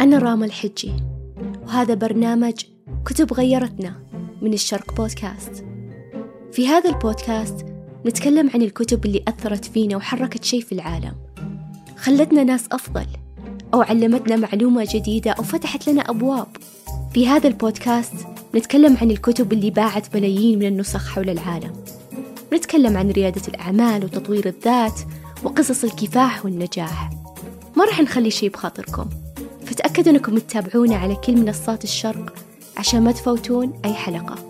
أنا راما الحجي وهذا برنامج كتب غيرتنا من الشرق بودكاست. في هذا البودكاست نتكلم عن الكتب اللي أثرت فينا وحركت شيء في العالم. خلتنا ناس أفضل أو علمتنا معلومة جديدة أو فتحت لنا أبواب. في هذا البودكاست نتكلم عن الكتب اللي باعت ملايين من النسخ حول العالم. نتكلم عن ريادة الأعمال وتطوير الذات وقصص الكفاح والنجاح. ما راح نخلي شي بخاطركم. فتأكدوا أنكم تتابعونا على كل منصات الشرق. عشان ما تفوتون أي حلقة.